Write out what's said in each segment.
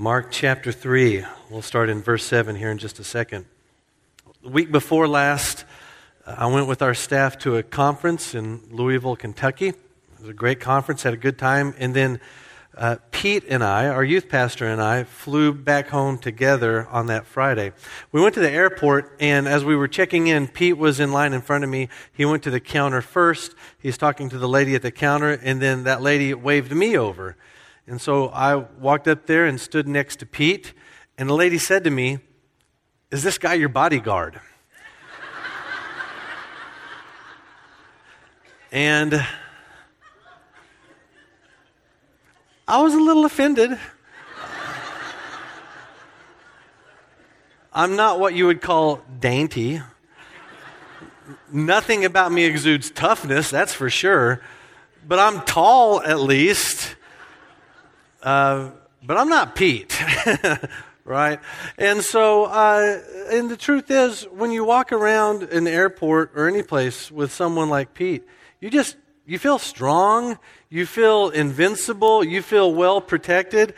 Mark chapter 3. We'll start in verse 7 here in just a second. The week before last, I went with our staff to a conference in Louisville, Kentucky. It was a great conference, had a good time. And then uh, Pete and I, our youth pastor and I, flew back home together on that Friday. We went to the airport, and as we were checking in, Pete was in line in front of me. He went to the counter first. He's talking to the lady at the counter, and then that lady waved me over. And so I walked up there and stood next to Pete, and the lady said to me, Is this guy your bodyguard? and I was a little offended. I'm not what you would call dainty. Nothing about me exudes toughness, that's for sure. But I'm tall at least. Uh, but I'm not Pete, right? And so, uh, and the truth is, when you walk around an airport or any place with someone like Pete, you just you feel strong, you feel invincible, you feel well protected,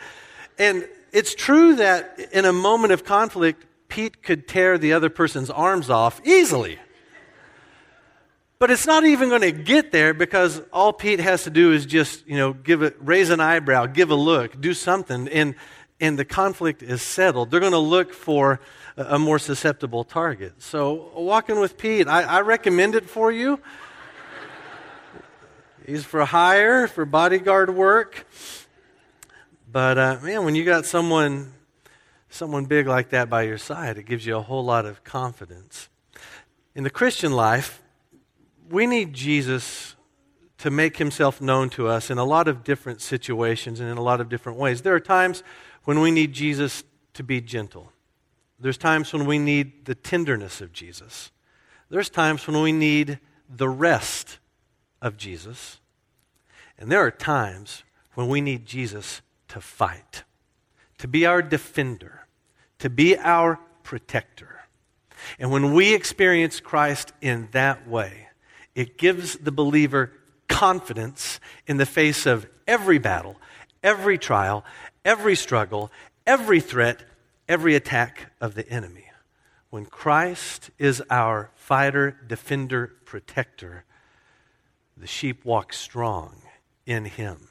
and it's true that in a moment of conflict, Pete could tear the other person's arms off easily. But it's not even going to get there because all Pete has to do is just, you know, give it, raise an eyebrow, give a look, do something, and, and the conflict is settled. They're going to look for a, more susceptible target. So, walking with Pete, I, I recommend it for you. He's for hire, for bodyguard work. But uh, man, when you got someone, someone big like that by your side, it gives you a whole lot of confidence. In the Christian life, we need Jesus to make himself known to us in a lot of different situations and in a lot of different ways. There are times when we need Jesus to be gentle. There's times when we need the tenderness of Jesus. There's times when we need the rest of Jesus. And there are times when we need Jesus to fight, to be our defender, to be our protector. And when we experience Christ in that way, it gives the believer confidence in the face of every battle, every trial, every struggle, every threat, every attack of the enemy. When Christ is our fighter, defender, protector, the sheep walk strong in him.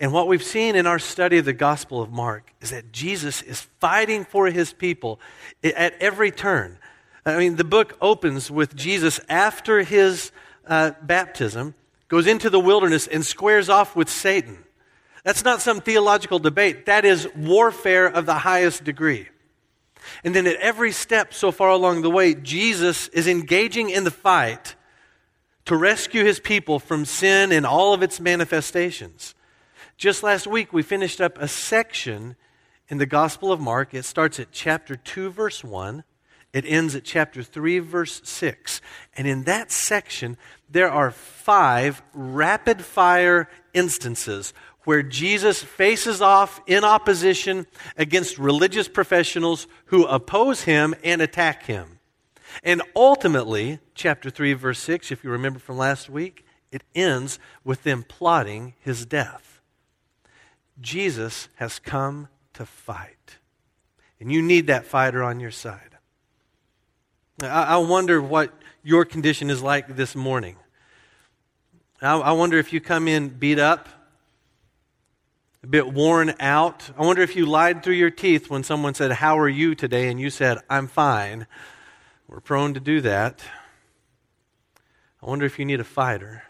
And what we've seen in our study of the Gospel of Mark is that Jesus is fighting for his people at every turn. I mean, the book opens with Jesus after his uh, baptism, goes into the wilderness and squares off with Satan. That's not some theological debate. That is warfare of the highest degree. And then at every step so far along the way, Jesus is engaging in the fight to rescue his people from sin in all of its manifestations. Just last week, we finished up a section in the Gospel of Mark. It starts at chapter 2, verse 1. It ends at chapter 3, verse 6. And in that section, there are five rapid fire instances where Jesus faces off in opposition against religious professionals who oppose him and attack him. And ultimately, chapter 3, verse 6, if you remember from last week, it ends with them plotting his death. Jesus has come to fight. And you need that fighter on your side. I, wonder what your condition is like this morning. I, wonder if you come in beat up, a bit worn out. I wonder if you lied through your teeth when someone said, How are you today? and you said, I'm fine. We're prone to do that. I wonder if you need a fighter.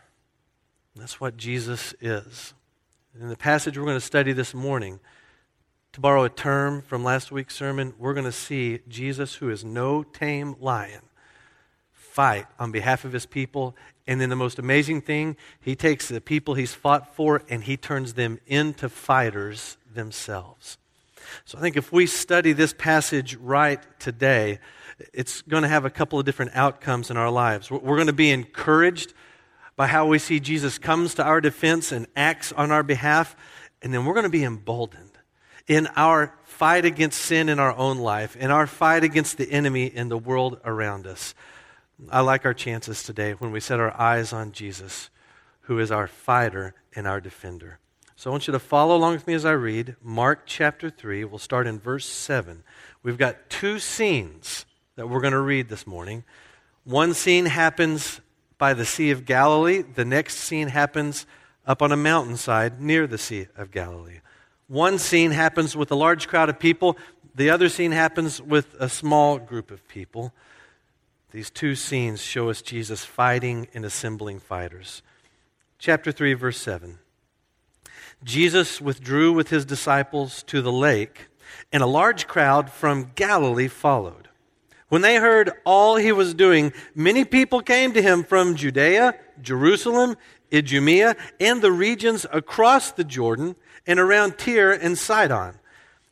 That's what Jesus is. In the passage we're going to study this morning, to borrow a term from last week's sermon, we're going to see Jesus, who is no tame lion, fight on behalf of his people. And then the most amazing thing, he takes the people he's fought for and he turns them into fighters themselves. So I think if we study this passage right today, it's going to have a couple of different outcomes in our lives. We're going to be encouraged by how we see Jesus comes to our defense and acts on our behalf, and then we're going to be emboldened in our fight against sin in our own life, in our fight against the enemy in the world around us. I like our chances today when we set our eyes on Jesus, who is our fighter and our defender. So I want you to follow along with me as I read Mark chapter 3. We'll start in verse 7. We've got two scenes that we're going to read this morning. One scene happens by the Sea of Galilee, the next scene happens up on a mountainside near the Sea of Galilee. One scene happens with a large crowd of people, the other scene happens with a small group of people. These two scenes show us Jesus fighting and assembling fighters. Chapter 3, verse 7. Jesus withdrew with his disciples to the lake, and a large crowd from Galilee followed. When they heard all he was doing, many people came to him from Judea, Jerusalem, Idumea, and the regions across the Jordan and around Tyre and Sidon.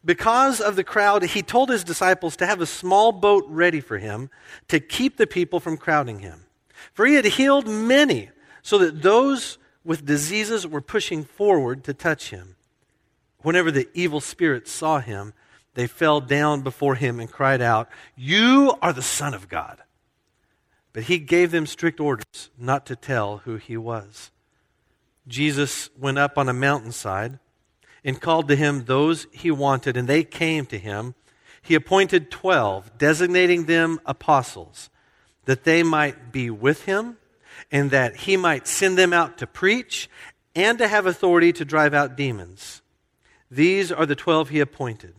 Because of the crowd, he told his disciples to have a small boat ready for him to keep the people from crowding him. For he had healed many, so that those with diseases were pushing forward to touch him. Whenever the evil spirits saw him, they fell down before him and cried out, You are the Son of God. But he gave them strict orders not to tell who he was. Jesus went up on a mountainside and called to him those he wanted, and they came to him. He appointed twelve, designating them apostles, that they might be with him and that he might send them out to preach and to have authority to drive out demons. These are the twelve he appointed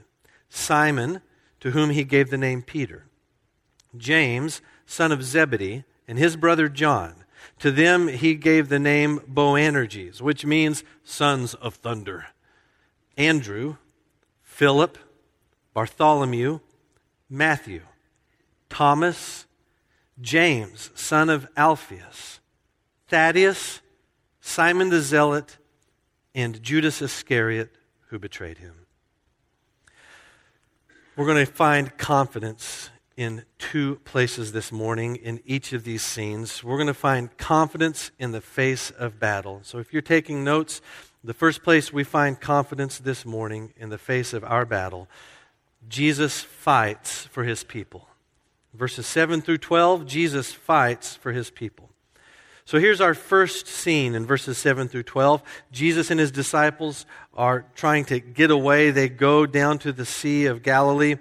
Simon, to whom he gave the name Peter, James, son of Zebedee, and his brother John. To them he gave the name Boanerges, which means sons of thunder. Andrew, Philip, Bartholomew, Matthew, Thomas, James, son of Alphaeus, Thaddeus, Simon the Zealot, and Judas Iscariot, who betrayed him. We're going to find confidence in two places this morning in each of these scenes. We're going to find confidence in the face of battle. So if you're taking notes, the first place we find confidence this morning in the face of our battle, Jesus fights for his people. Verses 7 through 12, Jesus fights for his people. So here's our first scene in verses 7 through 12. Jesus and his disciples are trying to get away. They go down to the Sea of Galilee.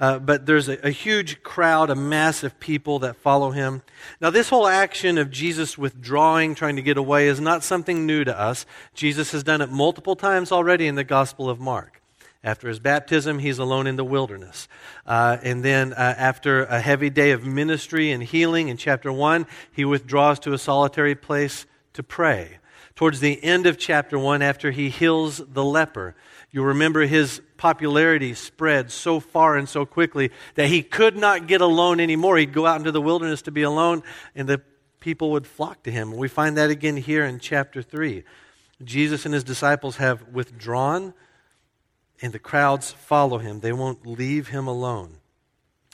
Uh, but there's a, a, huge crowd, a mass of people that follow him. Now, this whole action of Jesus withdrawing, trying to get away, is not something new to us. Jesus has done it multiple times already in the Gospel of Mark. After his baptism, he's alone in the wilderness. Uh, and then, uh, after a heavy day of ministry and healing in chapter 1, he withdraws to a solitary place to pray. Towards the end of chapter 1, after he heals the leper, you remember his popularity spread so far and so quickly that he could not get alone anymore. He'd go out into the wilderness to be alone, and the people would flock to him. We find that again here in chapter 3. Jesus and his disciples have withdrawn and the crowds follow him. They won't leave him alone.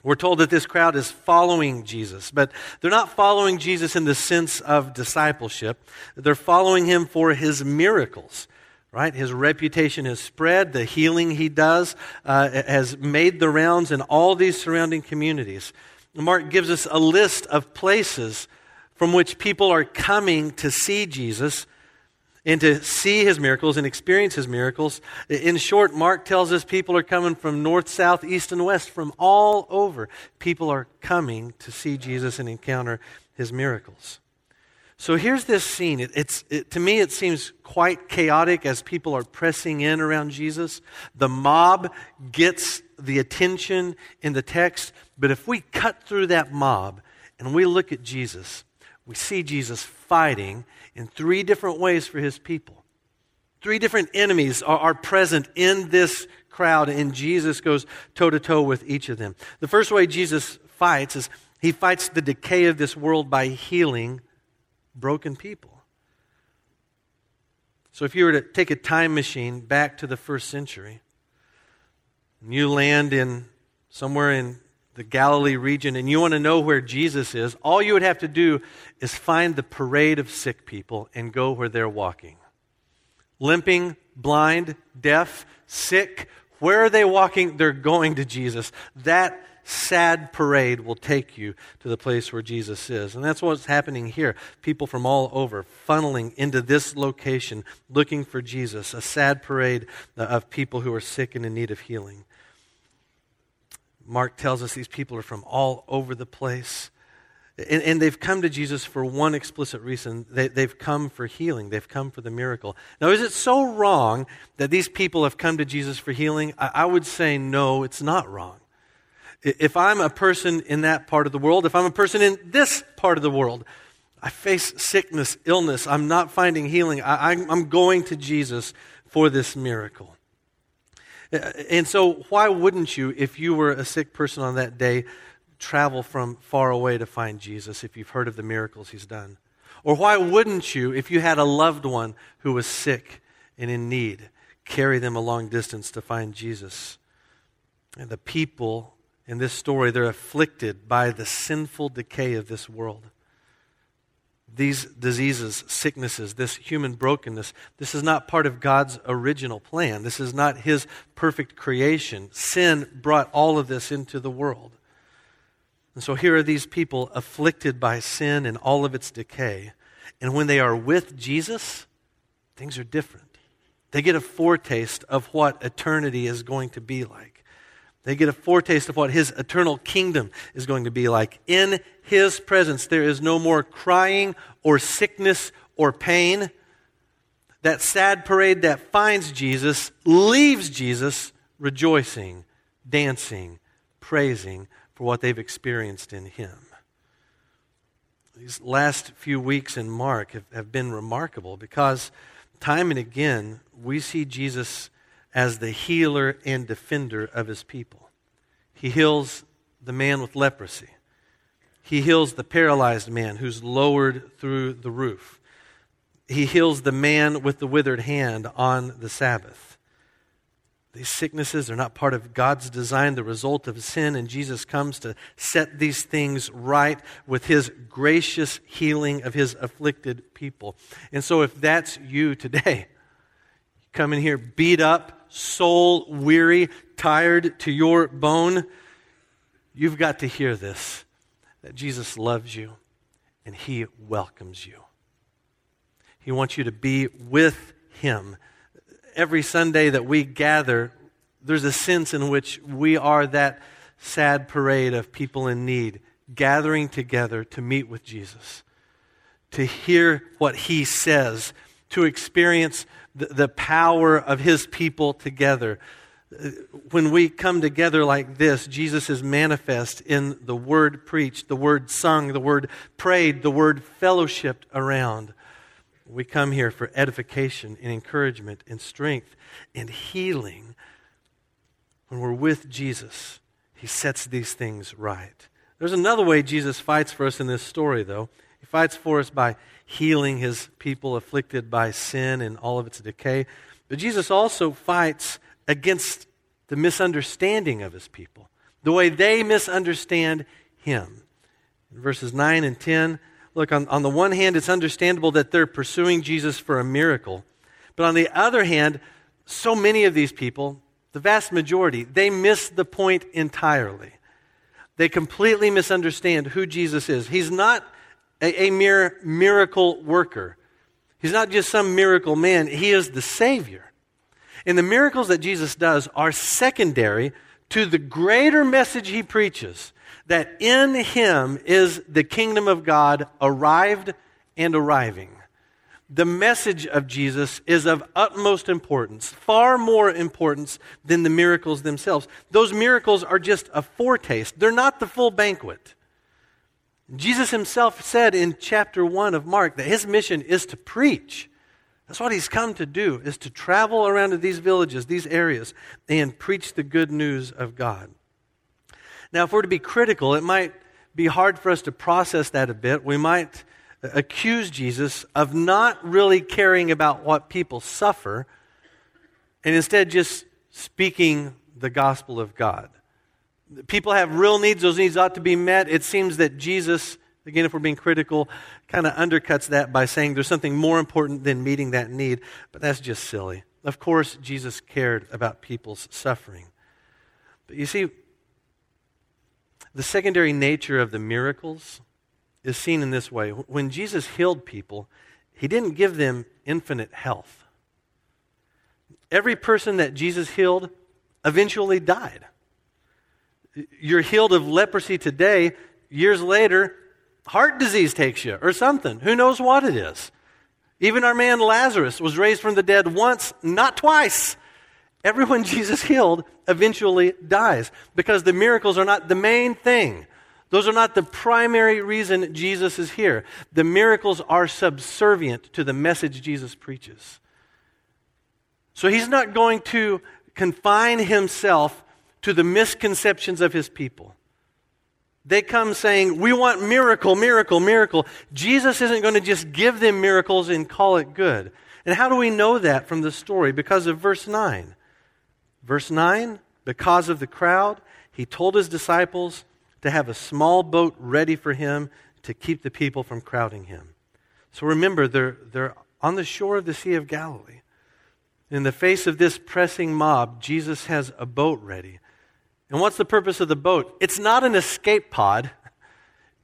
We're told that this crowd is following Jesus, but they're not following Jesus in the sense of discipleship. They're following him for his miracles, right? His reputation has spread. The healing he does uh, has made the rounds in all these surrounding communities. Mark gives us a list of places from which people are coming to see Jesus and to see his miracles and experience his miracles. In short, Mark tells us people are coming from north, south, east, and west, from all over. People are coming to see Jesus and encounter his miracles. So here's this scene. It, it's, it, to me, it seems quite chaotic as people are pressing in around Jesus. The mob gets the attention in the text, but if we cut through that mob and we look at Jesus, we see Jesus fighting in three different ways for his people. Three different enemies are, are present in this crowd, and Jesus goes toe to toe with each of them. The first way Jesus fights is he fights the decay of this world by healing broken people. So if you were to take a time machine back to the first century, and you land in somewhere in the Galilee region and you want to know where Jesus is, all you would have to do is find the parade of sick people and go where they're walking. Limping, blind, deaf, sick, where are they walking? They're going to Jesus. That sad parade will take you to the place where Jesus is. And that's what's happening here. People from all over funneling into this location looking for Jesus, a sad parade uh, of people who are sick and in need of healing. Mark tells us these people are from all over the place. And, and, they've come to Jesus for one explicit reason. They, they've come for healing. They've come for the miracle. Now, is it so wrong that these people have come to Jesus for healing? I, I would say no, it's not wrong. If I'm a person in that part of the world, if I'm a person in this part of the world, I face sickness, illness, I'm not finding healing, I, I'm going to Jesus for this miracle. Uh, and so, why wouldn't you, if you were a sick person on that day, travel from far away to find Jesus if you've heard of the miracles he's done? Or why wouldn't you, if you had a loved one who was sick and in need, carry them a long distance to find Jesus? And the people in this story, they're afflicted by the sinful decay of this world. These diseases, sicknesses, this human brokenness, this is not part of God's original plan. This is not His perfect creation. Sin brought all of this into the world. And so here are these people afflicted by sin and all of its decay. And when they are with Jesus, things are different. They get a foretaste of what eternity is going to be like. They get a foretaste of what his eternal kingdom is going to be like. In his presence, there is no more crying or sickness or pain. That sad parade that finds Jesus leaves Jesus rejoicing, dancing, praising, for what they've experienced in Him. These last few weeks in Mark have, have been remarkable because time and again we see Jesus as the healer and defender of His people. He heals the man with leprosy. He heals the paralyzed man who's lowered through the roof. He heals the man with the withered hand on the Sabbath. These sicknesses are not part of God's design, the result of sin, and Jesus comes to set these things right with his gracious healing of his afflicted people. And so, if that's you today, come in here beat up, soul weary, tired to your bone, you've got to hear this that Jesus loves you and he welcomes you. He wants you to be with him every Sunday that we gather, there's a sense in which we are that sad parade of people in need gathering together to meet with Jesus, to hear what he says, to experience the, the power of his people together. When we come together like this, Jesus is manifest in the word preached, the word sung, the word prayed, the word fellowshipped around. We come here for edification and encouragement and strength and healing. When we're with Jesus, he sets these things right. There's another way Jesus fights for us in this story, though. He fights for us by healing his people afflicted by sin and all of its decay. But Jesus also fights against the misunderstanding of his people, the way they misunderstand him. In verses 9 and 10, look, on, on the one hand, it's understandable that they're pursuing Jesus for a miracle. But on the other hand, so many of these people, the vast majority, they miss the point entirely. They completely misunderstand who Jesus is. He's not a, a mere miracle worker. He's not just some miracle man. He is the Savior. And the miracles that Jesus does are secondary to the greater message he preaches that in him is the kingdom of God arrived and arriving. The message of Jesus is of utmost importance, far more importance than the miracles themselves. Those miracles are just a foretaste, they're not the full banquet. Jesus himself said in chapter 1 of Mark that his mission is to preach. That's what he's come to do, is to travel around to these villages, these areas, and preach the good news of God. Now, if we're to be critical, it might be hard for us to process that a bit. We might accuse Jesus of not really caring about what people suffer and instead just speaking the gospel of God. People have real needs, those needs ought to be met. It seems that Jesus, again, if we're being critical, kind of undercuts that by saying there's something more important than meeting that need, but that's just silly. Of course, Jesus cared about people's suffering. But you see, The secondary nature of the miracles is seen in this way. When Jesus healed people, he didn't give them infinite health. Every person that Jesus healed eventually died. You're healed of leprosy today, years later, heart disease takes you or something. Who knows what it is? Even our man Lazarus was raised from the dead once, not twice. Everyone Jesus healed eventually dies because the miracles are not the main thing. Those are not the primary reason Jesus is here. The miracles are subservient to the message Jesus preaches. So he's not going to confine himself to the misconceptions of his people. They come saying, We want miracle, miracle, miracle. Jesus isn't going to just give them miracles and call it good. And how do we know that from the story? Because of verse 9. Verse 9, because of the crowd, he told his disciples to have a small boat ready for him to keep the people from crowding him. So remember, they're, they're on the shore of the Sea of Galilee. In the face of this pressing mob, Jesus has a boat ready. And what's the purpose of the boat? It's not an escape pod,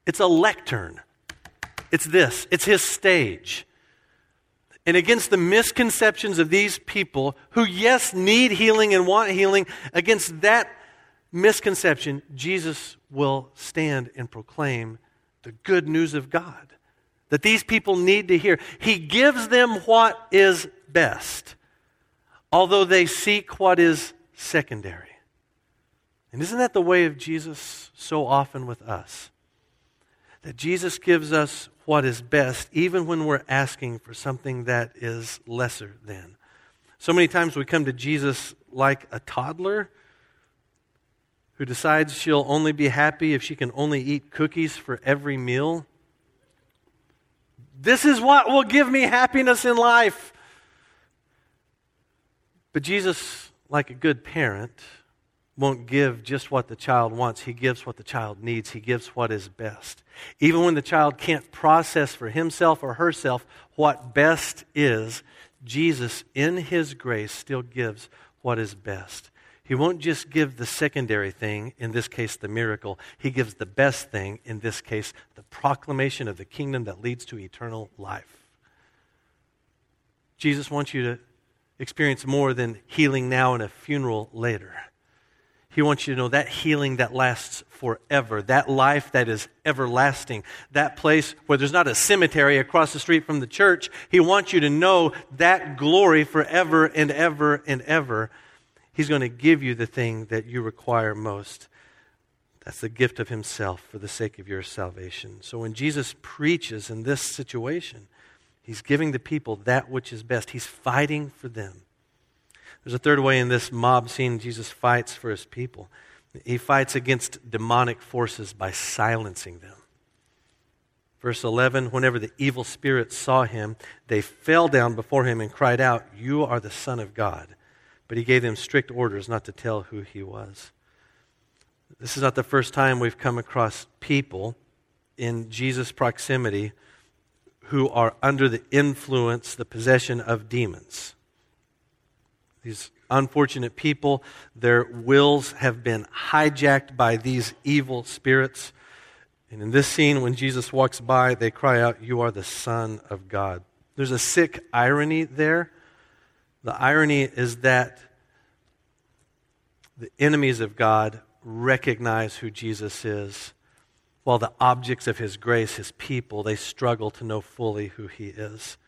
it's a lectern. It's this it's his stage. And against the misconceptions of these people who, yes, need healing and want healing, against that misconception, Jesus will stand and proclaim the good news of God that these people need to hear. He gives them what is best, although they seek what is secondary. And isn't that the way of Jesus so often with us? That Jesus gives us what is best, even when we're asking for something that is lesser than. So many times we come to Jesus like a toddler who decides she'll only be happy if she can only eat cookies for every meal. This is what will give me happiness in life. But Jesus, like a good parent, won't give just what the child wants. He gives what the child needs. He gives what is best. Even when the child can't process for himself or herself what best is, Jesus, in His grace, still gives what is best. He won't just give the secondary thing, in this case, the miracle. He gives the best thing, in this case, the proclamation of the kingdom that leads to eternal life. Jesus wants you to experience more than healing now and a funeral later. He wants you to know that healing that lasts forever, that life that is everlasting, that place where there's not a cemetery across the street from the church. He wants you to know that glory forever and ever and ever. He's going to give you the thing that you require most. That's the gift of Himself for the sake of your salvation. So when Jesus preaches in this situation, He's giving the people that which is best, He's fighting for them. There's a third way in this mob scene Jesus fights for his people. He fights against demonic forces by silencing them. Verse 11 Whenever the evil spirits saw him, they fell down before him and cried out, You are the Son of God. But he gave them strict orders not to tell who he was. This is not the first time we've come across people in Jesus' proximity who are under the influence, the possession of demons. These unfortunate people, their wills have been hijacked by these evil spirits. And in this scene, when Jesus walks by, they cry out, You are the Son of God. There's a sick irony there. The irony is that the enemies of God recognize who Jesus is, while the objects of his grace, his people, they struggle to know fully who he is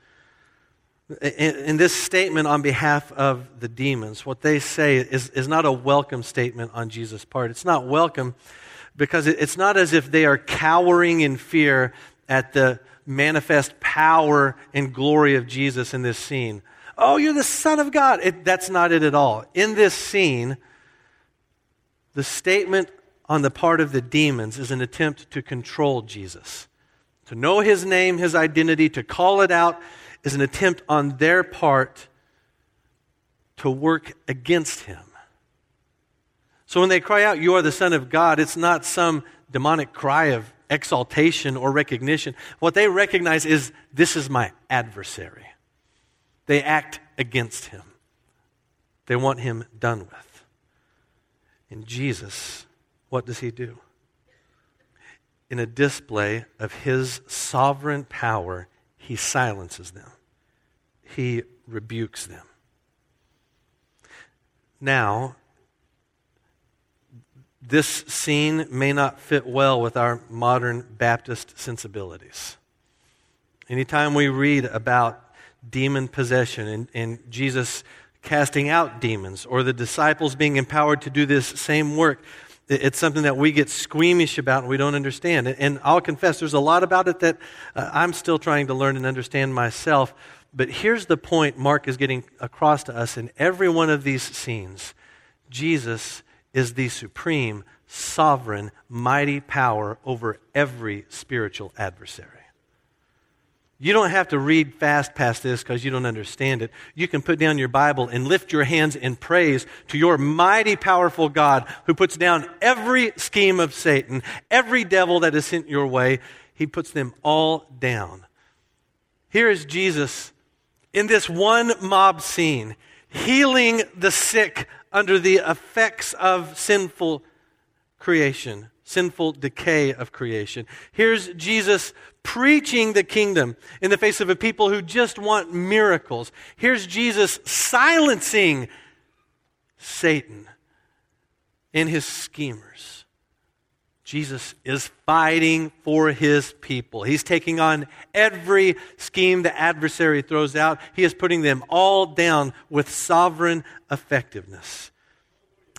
in, this statement on behalf of the demons, what they say is, is not a welcome statement on Jesus' part. It's not welcome because it, it's not as if they are cowering in fear at the manifest power and glory of Jesus in this scene. Oh, you're the Son of God. It, that's not it at all. In this scene, the statement on the part of the demons is an attempt to control Jesus, to know his name, his identity, to call it out is an attempt on their part to work against him. So when they cry out, You are the Son of God, it's not some demonic cry of exaltation or recognition. What they recognize is, This is my adversary. They act against him, they want him done with. And Jesus, what does he do? in a display of his sovereign power, he silences them, he rebukes them. Now, this scene may not fit well with our modern Baptist sensibilities. Anytime we read about demon possession and, and, Jesus casting out demons or the disciples being empowered to do this same work, it's something that we get squeamish about and we don't understand. And I'll confess, there's a lot about it that uh, I'm still trying to learn and understand myself. But here's the point Mark is getting across to us in every one of these scenes Jesus is the supreme, sovereign, mighty power over every spiritual adversary. You don't have to read fast past this because you don't understand it. You can put down your Bible and lift your hands in praise to your mighty, powerful God who puts down every scheme of Satan, every devil that is sent your way. He puts them all down. Here is Jesus in this one mob scene, healing the sick under the effects of sinful creation, sinful decay of creation. Here's Jesus preaching the kingdom in the face of a people who just want miracles. Here's Jesus silencing Satan and his schemers. Jesus is fighting for his people. He's taking on every scheme the adversary throws out. He is putting them all down with sovereign effectiveness.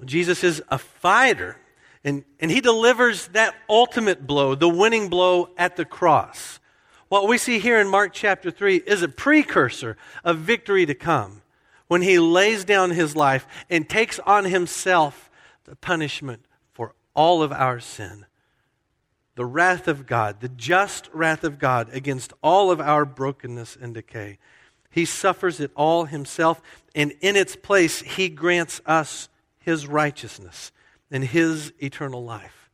Jesus is a fighter, and, and he delivers that ultimate blow, the winning blow at the cross. What we see here in Mark chapter 3 is a precursor of victory to come when he lays down his life and takes on himself the punishment for all of our sin. The wrath of God, the just wrath of God against all of our brokenness and decay. He suffers it all himself, and in its place, he grants us his righteousness and his eternal life.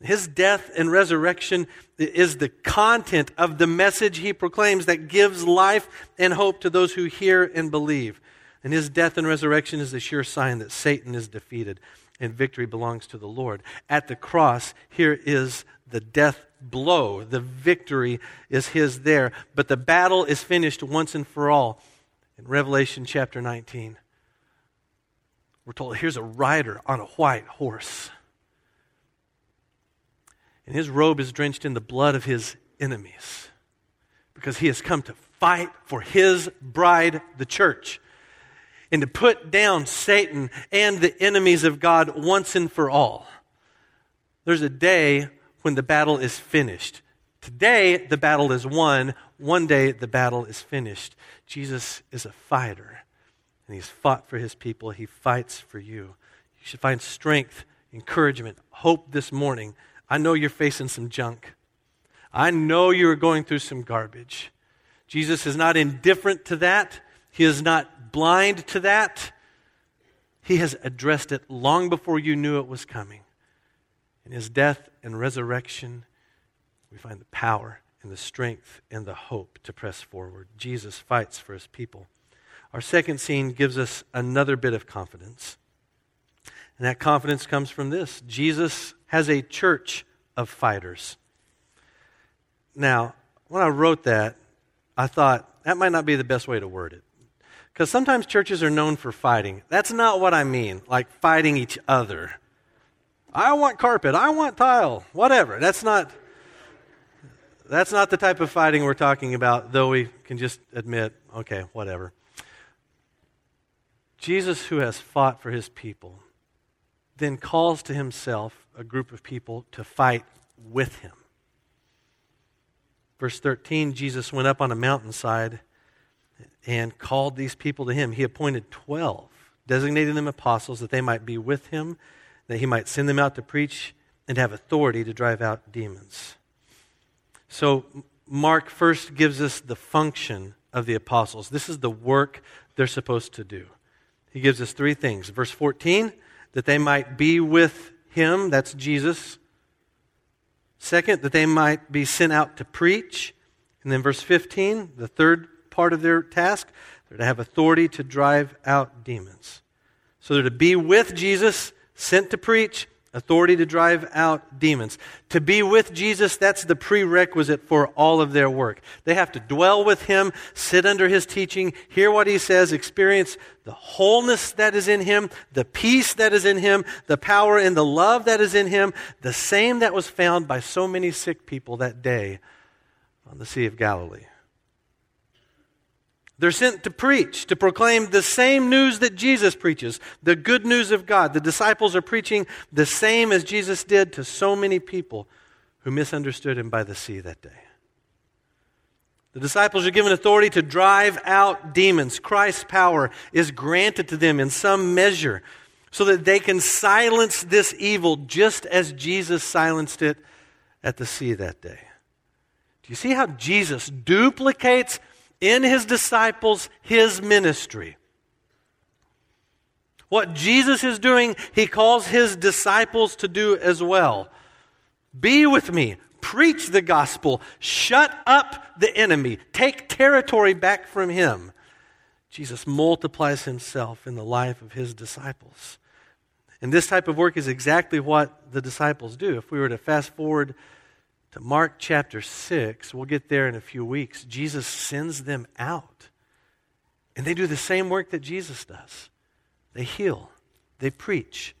His death and resurrection is the content of the message he proclaims that gives life and hope to those who hear and believe. And his death and resurrection is a sure sign that Satan is defeated and victory belongs to the Lord. At the cross, here is the death blow. The victory is his there. But the battle is finished once and for all. In Revelation chapter 19, we're told here's a rider on a white horse. And his robe is drenched in the blood of his enemies because he has come to fight for his bride, the church and to put down Satan and the enemies of God once and for all. There's a day when the battle is finished. Today, the battle is won. One day, the battle is finished. Jesus is a fighter, and he's fought for his people. He fights for you. You should find strength, encouragement, hope this morning. I know you're facing some junk. I know you're going through some garbage. Jesus is not indifferent to that. He is not blind to that. He has addressed it long before you knew it was coming. In his death and resurrection, we find the power and the strength and the hope to press forward. Jesus fights for his people. Our second scene gives us another bit of confidence. And that confidence comes from this Jesus has a church of fighters. Now, when I wrote that, I thought that might not be the best way to word it. Because sometimes churches are known for fighting. That's not what I mean, like fighting each other. I want carpet, I want tile, whatever. That's not that's not the type of fighting we're talking about, though we can just admit, okay, whatever. Jesus, who has fought for his people, then calls to himself a group of people to fight with him. Verse 13 Jesus went up on a mountainside and called these people to him. He appointed 12, designating them apostles that they might be with him, that he might send them out to preach and have authority to drive out demons. So, Mark first gives us the function of the apostles. This is the work they're supposed to do. He gives us three things. Verse 14, that they might be with him, that's Jesus. Second, that they might be sent out to preach. And then verse 15, the third part of their task. They're to have authority to drive out demons. So they're to be with Jesus, sent to preach, authority to drive out demons. To be with Jesus, that's the prerequisite for all of their work. They have to dwell with him, sit under his teaching, hear what he says, experience the wholeness that is in him, the peace that is in him, the power and the love that is in him, the same that was found by so many sick people that day on the Sea of Galilee. They're sent to preach, to proclaim the same news that Jesus preaches, the good news of God. The disciples are preaching the same as Jesus did to so many people who misunderstood him by the sea that day. The disciples are given authority to drive out demons. Christ's power is granted to them in some measure so that they can silence this evil just as Jesus silenced it at the sea that day. Do you see how Jesus duplicates in his disciples his ministry. What Jesus is doing, he calls his disciples to do as well. Be with me, preach the gospel, shut up the enemy, take territory back from him. Jesus multiplies himself in the life of his disciples. And this type of work is exactly what the disciples do. If we were to fast forward to Mark chapter 6, we'll get there in a few weeks, Jesus sends them out. And they do the same work that Jesus does they heal, they preach,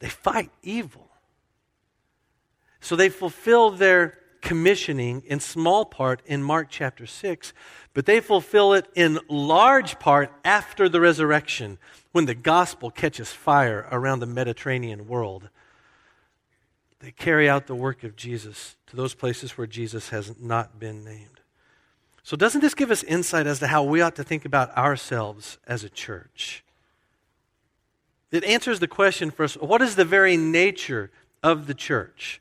they fight evil. So they fulfill their commissioning in small part in Mark chapter 6, but they fulfill it in large part after the resurrection when the gospel catches fire around the Mediterranean world. They carry out the work of Jesus to those places where Jesus has not been named. So, doesn't this give us insight as to how we ought to think about ourselves as a church? It answers the question for us what is the very nature of the church?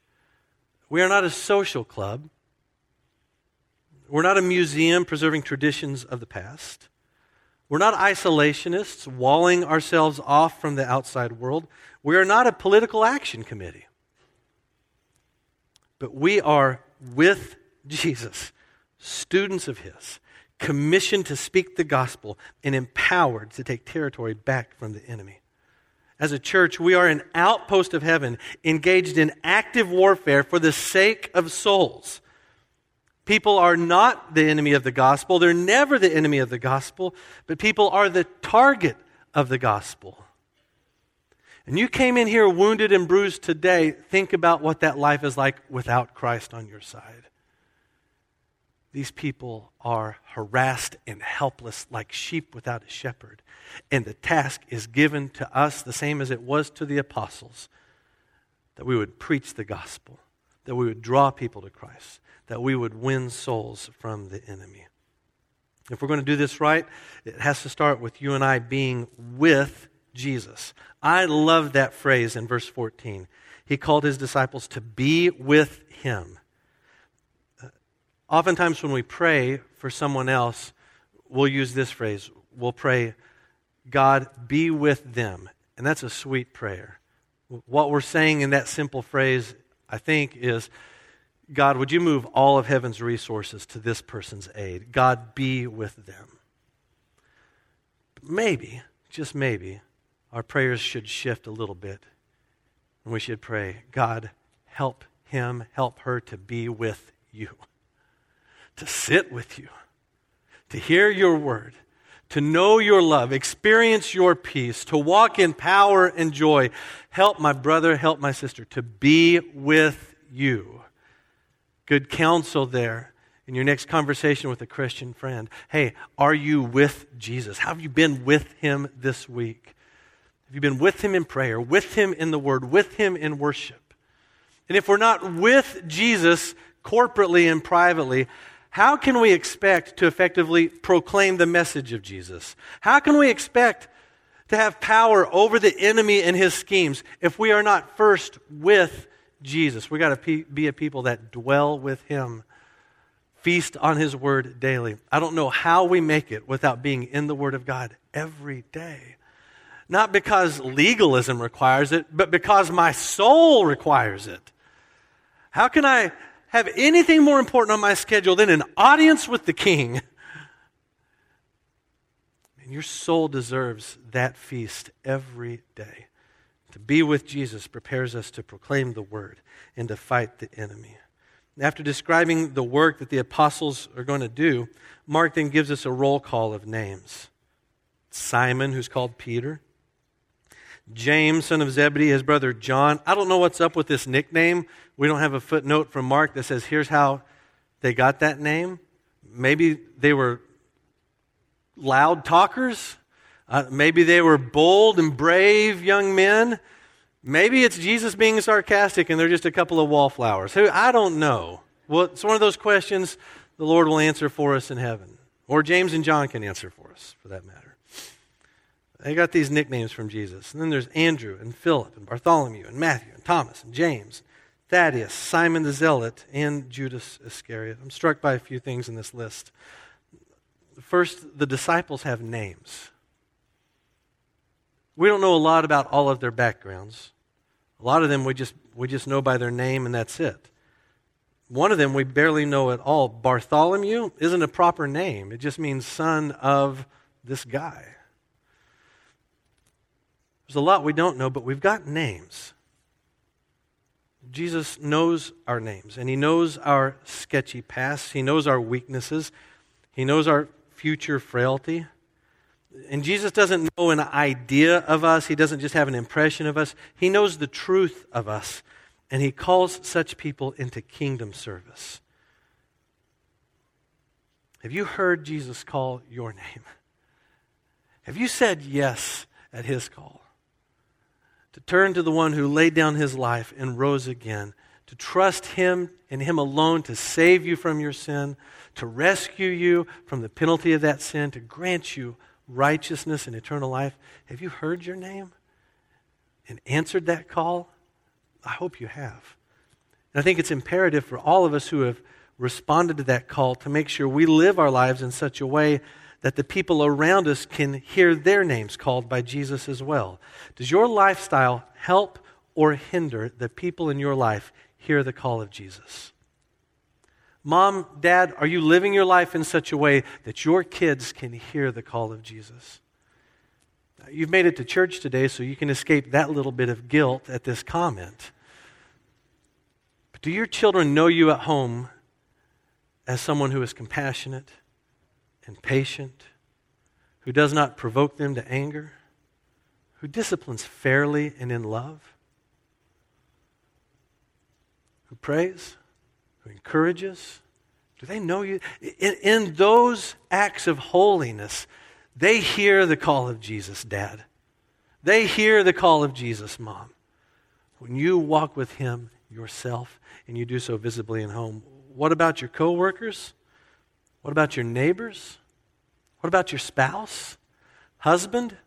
We are not a social club. We're not a museum preserving traditions of the past. We're not isolationists walling ourselves off from the outside world. We are not a political action committee. But we are with Jesus, students of His, commissioned to speak the gospel, and empowered to take territory back from the enemy. As a church, we are an outpost of heaven, engaged in active warfare for the sake of souls. People are not the enemy of the gospel. They're never the enemy of the gospel, but people are the target of the gospel and you came in here wounded and bruised today, think about what that life is like without Christ on your side. These people are harassed and helpless like sheep without a shepherd. And the task is given to us the same as it was to the apostles that we would preach the gospel, that we would draw people to Christ, that we would win souls from the enemy. If we're going to do this right, it has to start with you and I being with Jesus. I love that phrase in verse 14. He called his disciples to be with him. Uh, oftentimes, when we pray for someone else, we'll use this phrase. We'll pray, God, be with them. And that's a sweet prayer. What we're saying in that simple phrase, I think, is God, would you move all of heaven's resources to this person's aid? God, be with them. Maybe, just maybe, our prayers should shift a little bit. And we should pray, God, help him, help her to be with you, to sit with you, to hear your word, to know your love, experience your peace, to walk in power and joy. Help my brother, help my sister to be with you. Good counsel there in your next conversation with a Christian friend. Hey, are you with Jesus? How have you been with him this week? Have you been with Him in prayer, with Him in the Word, with Him in worship? And if we're not with Jesus corporately and privately, how can we expect to effectively proclaim the message of Jesus? How can we expect to have power over the enemy and his schemes if we are not first with Jesus? We've got to be a people that dwell with him, feast on his word daily. I don't know how we make it without being in the word of God every day. Not because legalism requires it, but because my soul requires it. How can I have anything more important on my schedule than an audience with the king? And your soul deserves that feast every day. To be with Jesus prepares us to proclaim the word and to fight the enemy. After describing the work that the apostles are going to do, Mark then gives us a roll call of names Simon, who's called Peter, James, son of Zebedee, his brother John. I don't know what's up with this nickname. We don't have a footnote from Mark that says, here's how they got that name. Maybe they were loud talkers. Uh, maybe they were bold and brave young men. Maybe it's Jesus being sarcastic and they're just a couple of wallflowers. Who I don't know. Well, it's one of those questions the Lord will answer for us in heaven. Or James and John can answer for us, for that matter. They got these nicknames from Jesus. And then there's Andrew and Philip and Bartholomew and Matthew and Thomas and James, Thaddeus, Simon the Zealot, and Judas Iscariot. I'm struck by a few things in this list. First, the disciples have names. We don't know a lot about all of their backgrounds. A lot of them we just, we just know by their name and that's it. One of them we barely know at all. Bartholomew isn't a proper name, it just means son of this guy. There's a lot we don't know, but we've got names. Jesus knows our names, and He knows our sketchy past. He knows our weaknesses. He knows our future frailty. And Jesus doesn't know an idea of us, He doesn't just have an impression of us. He knows the truth of us, and He calls such people into kingdom service. Have you heard Jesus call your name? Have you said yes at His call? To turn to the one who laid down His life and rose again, to trust Him and Him alone to save you from your sin, to rescue you from the penalty of that sin, to grant you righteousness and eternal life. Have you heard your name and answered that call? I hope you have. And I think it's imperative for all of us who have responded to that call to make sure we live our lives in such a way that the people around us can hear their names called by Jesus as well. Does your lifestyle help or hinder the people in your life hear the call of Jesus? Mom, dad, are you living your life in such a way that your kids can hear the call of Jesus? You've made it to church today, so you can escape that little bit of guilt at this comment. But do your children know you at home as someone who is compassionate and patient, who does not provoke them to anger, who disciplines fairly and in love, who prays? who encourages? Do they know you? In, in those acts of holiness, they hear the call of Jesus, Dad. They hear the call of Jesus, Mom. When you walk with Him yourself and you do so visibly in home, what about your coworkers? What about your neighbors? What about your spouse? Husband?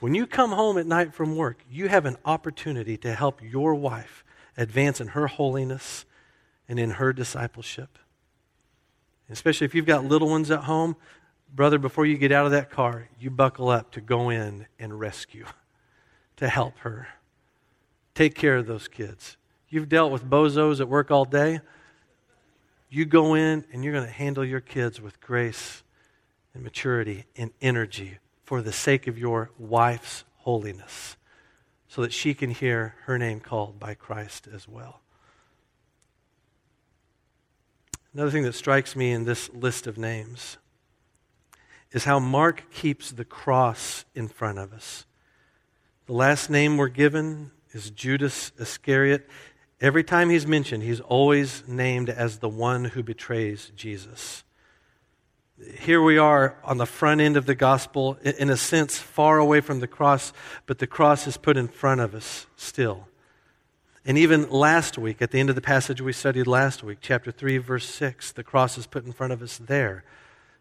When you come home at night from work, you have an opportunity to help your wife advance in her holiness and in her discipleship. Especially if you've got little ones at home, brother, before you get out of that car, you buckle up to go in and rescue, to help her. Take care of those kids. You've dealt with bozos at work all day. You go in and you're going to handle your kids with grace and maturity and energy for the sake of your wife's holiness so that she can hear her name called by Christ as well. Another thing that strikes me in this list of names is how Mark keeps the cross in front of us. The last name we're given is Judas Iscariot. Every time he's mentioned, he's always named as the one who betrays Jesus. Here we are on the front end of the gospel, in a sense, far away from the cross, but the cross is put in front of us still. And even last week, at the end of the passage we studied last week, chapter 3, verse 6, the cross is put in front of us there.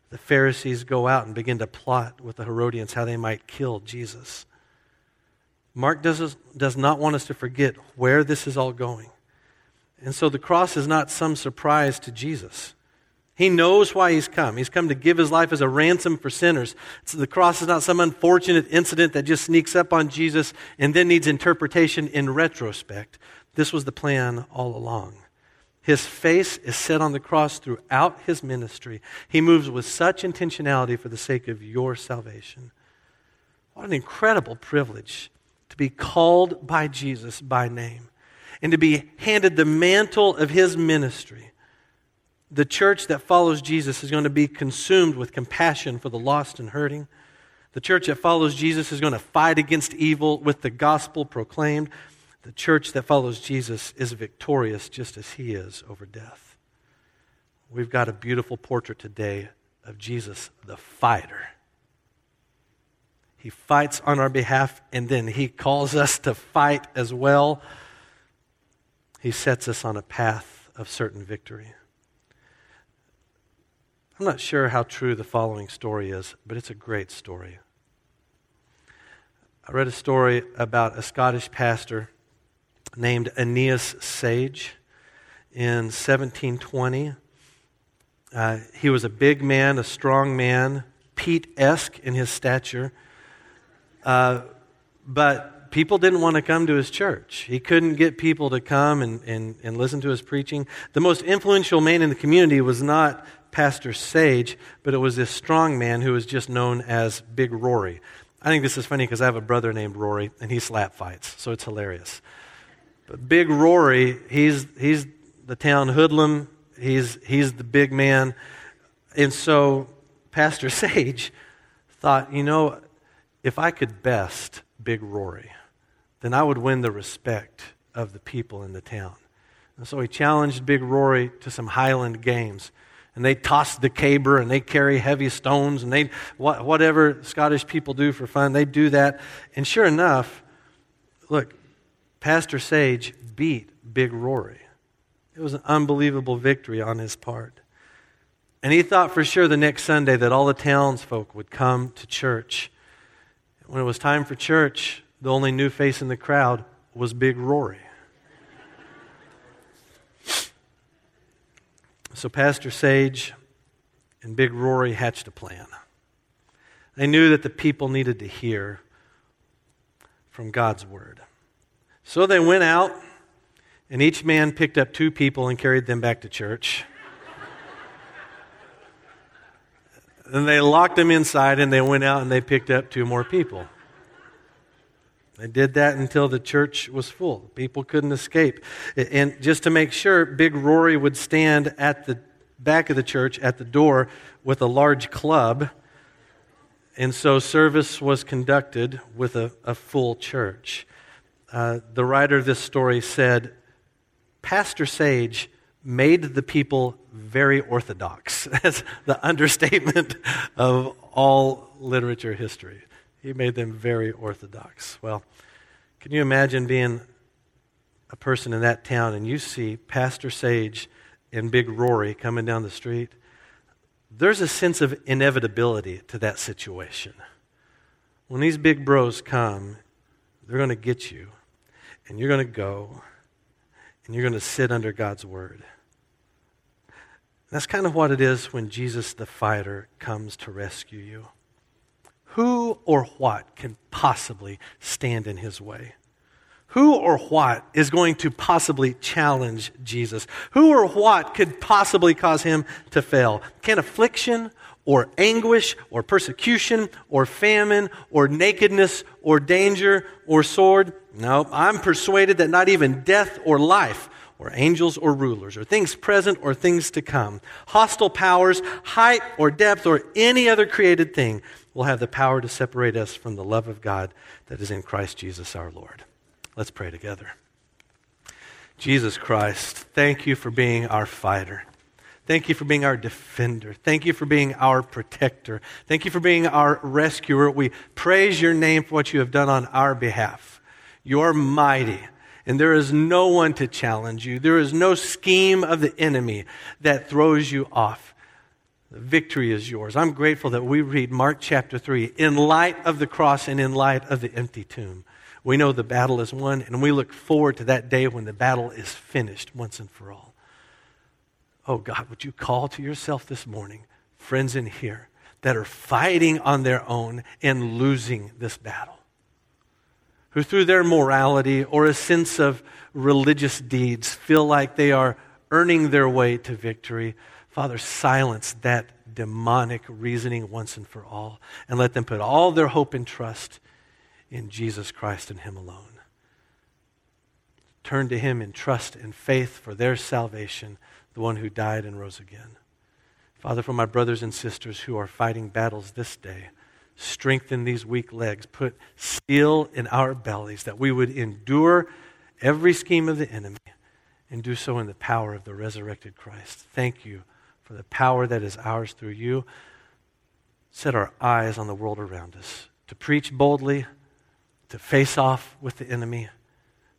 The Pharisees go out and begin to plot with the Herodians how they might kill Jesus. Mark does, does not want us to forget where this is all going. And so the cross is not some surprise to Jesus. He knows why he's come. He's come to give his life as a ransom for sinners. So the cross is not some unfortunate incident that just sneaks up on Jesus and then needs interpretation in retrospect. This was the plan all along. His face is set on the cross throughout his ministry. He moves with such intentionality for the sake of your salvation. What an incredible privilege to be called by Jesus by name, and to be handed the mantle of his ministry, the church that follows Jesus is going to be consumed with compassion for the lost and hurting. The church that follows Jesus is going to fight against evil with the gospel proclaimed. The church that follows Jesus is victorious just as he is over death. We've got a beautiful portrait today of Jesus, the fighter. He fights on our behalf, and then he calls us to fight as well. He sets us on a path of certain victory. I'm not sure how true the following story is, but it's a great story. I read a story about a Scottish pastor named Aeneas Sage in 1720. Uh, he was a big man, a strong man, Pete esque in his stature. Uh, but people didn't want to come to his church. He couldn't get people to come and, and, and listen to his preaching. The most influential man in the community was not Pastor Sage, but it was this strong man who was just known as Big Rory. I think this is funny because I have a brother named Rory, and he slap fights, so it's hilarious. But Big Rory, he's, he's the town hoodlum, he's, he's the big man. And so Pastor Sage thought, you know, if I could best Big Rory, then I would win the respect of the people in the town. And so he challenged Big Rory to some Highland games and they toss the caber and they carry heavy stones and they whatever Scottish people do for fun, they do that. And sure enough, look, Pastor Sage beat Big Rory. It was an unbelievable victory on his part. And he thought for sure the next Sunday that all the townsfolk would come to church. When it was time for church, the only new face in the crowd was Big Rory. So Pastor Sage and Big Rory hatched a plan. They knew that the people needed to hear from God's word. So they went out, and each man picked up two people and carried them back to church. and they locked them inside, and they went out and they picked up two more people. They did that until the church was full. People couldn't escape. And just to make sure, Big Rory would stand at the back of the church at the door with a large club. And so service was conducted with a, a full church. Uh, the writer of this story said, Pastor Sage made the people very orthodox. That's the understatement of all literature history. He made them very orthodox. Well, can you imagine being a person in that town and you see Pastor Sage and Big Rory coming down the street? There's a sense of inevitability to that situation. When these big bros come, they're going to get you, and you're going to go, and you're going to sit under God's word. That's kind of what it is when Jesus the fighter comes to rescue you. Who or what can possibly stand in his way? Who or what is going to possibly challenge Jesus? Who or what could possibly cause him to fail? Can affliction or anguish or persecution or famine or nakedness or danger or sword? No, I'm persuaded that not even death or life or angels or rulers, or things present or things to come, hostile powers, height or depth, or any other created thing will have the power to separate us from the love of God that is in Christ Jesus our Lord. Let's pray together. Jesus Christ, thank you for being our fighter. Thank you for being our defender. Thank you for being our protector. Thank you for being our rescuer. We praise your name for what you have done on our behalf. You're mighty, and there is no one to challenge you. There is no scheme of the enemy that throws you off. The victory is yours. I'm grateful that we read Mark chapter 3 in light of the cross and in light of the empty tomb. We know the battle is won, and we look forward to that day when the battle is finished once and for all. Oh God, would you call to yourself this morning friends in here that are fighting on their own and losing this battle? Who, through their morality or a sense of religious deeds, feel like they are earning their way to victory Father, silence that demonic reasoning once and for all, and let them put all their hope and trust in Jesus Christ and Him alone. Turn to Him in trust and faith for their salvation, the one who died and rose again. Father, for my brothers and sisters who are fighting battles this day, strengthen these weak legs, put steel in our bellies that we would endure every scheme of the enemy and do so in the power of the resurrected Christ. Thank you for the power that is ours through you. Set our eyes on the world around us to preach boldly, to face off with the enemy,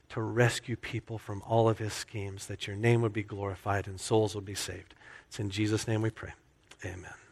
to rescue people from all of his schemes, that your name would be glorified and souls would be saved. It's in Jesus' name we pray. Amen.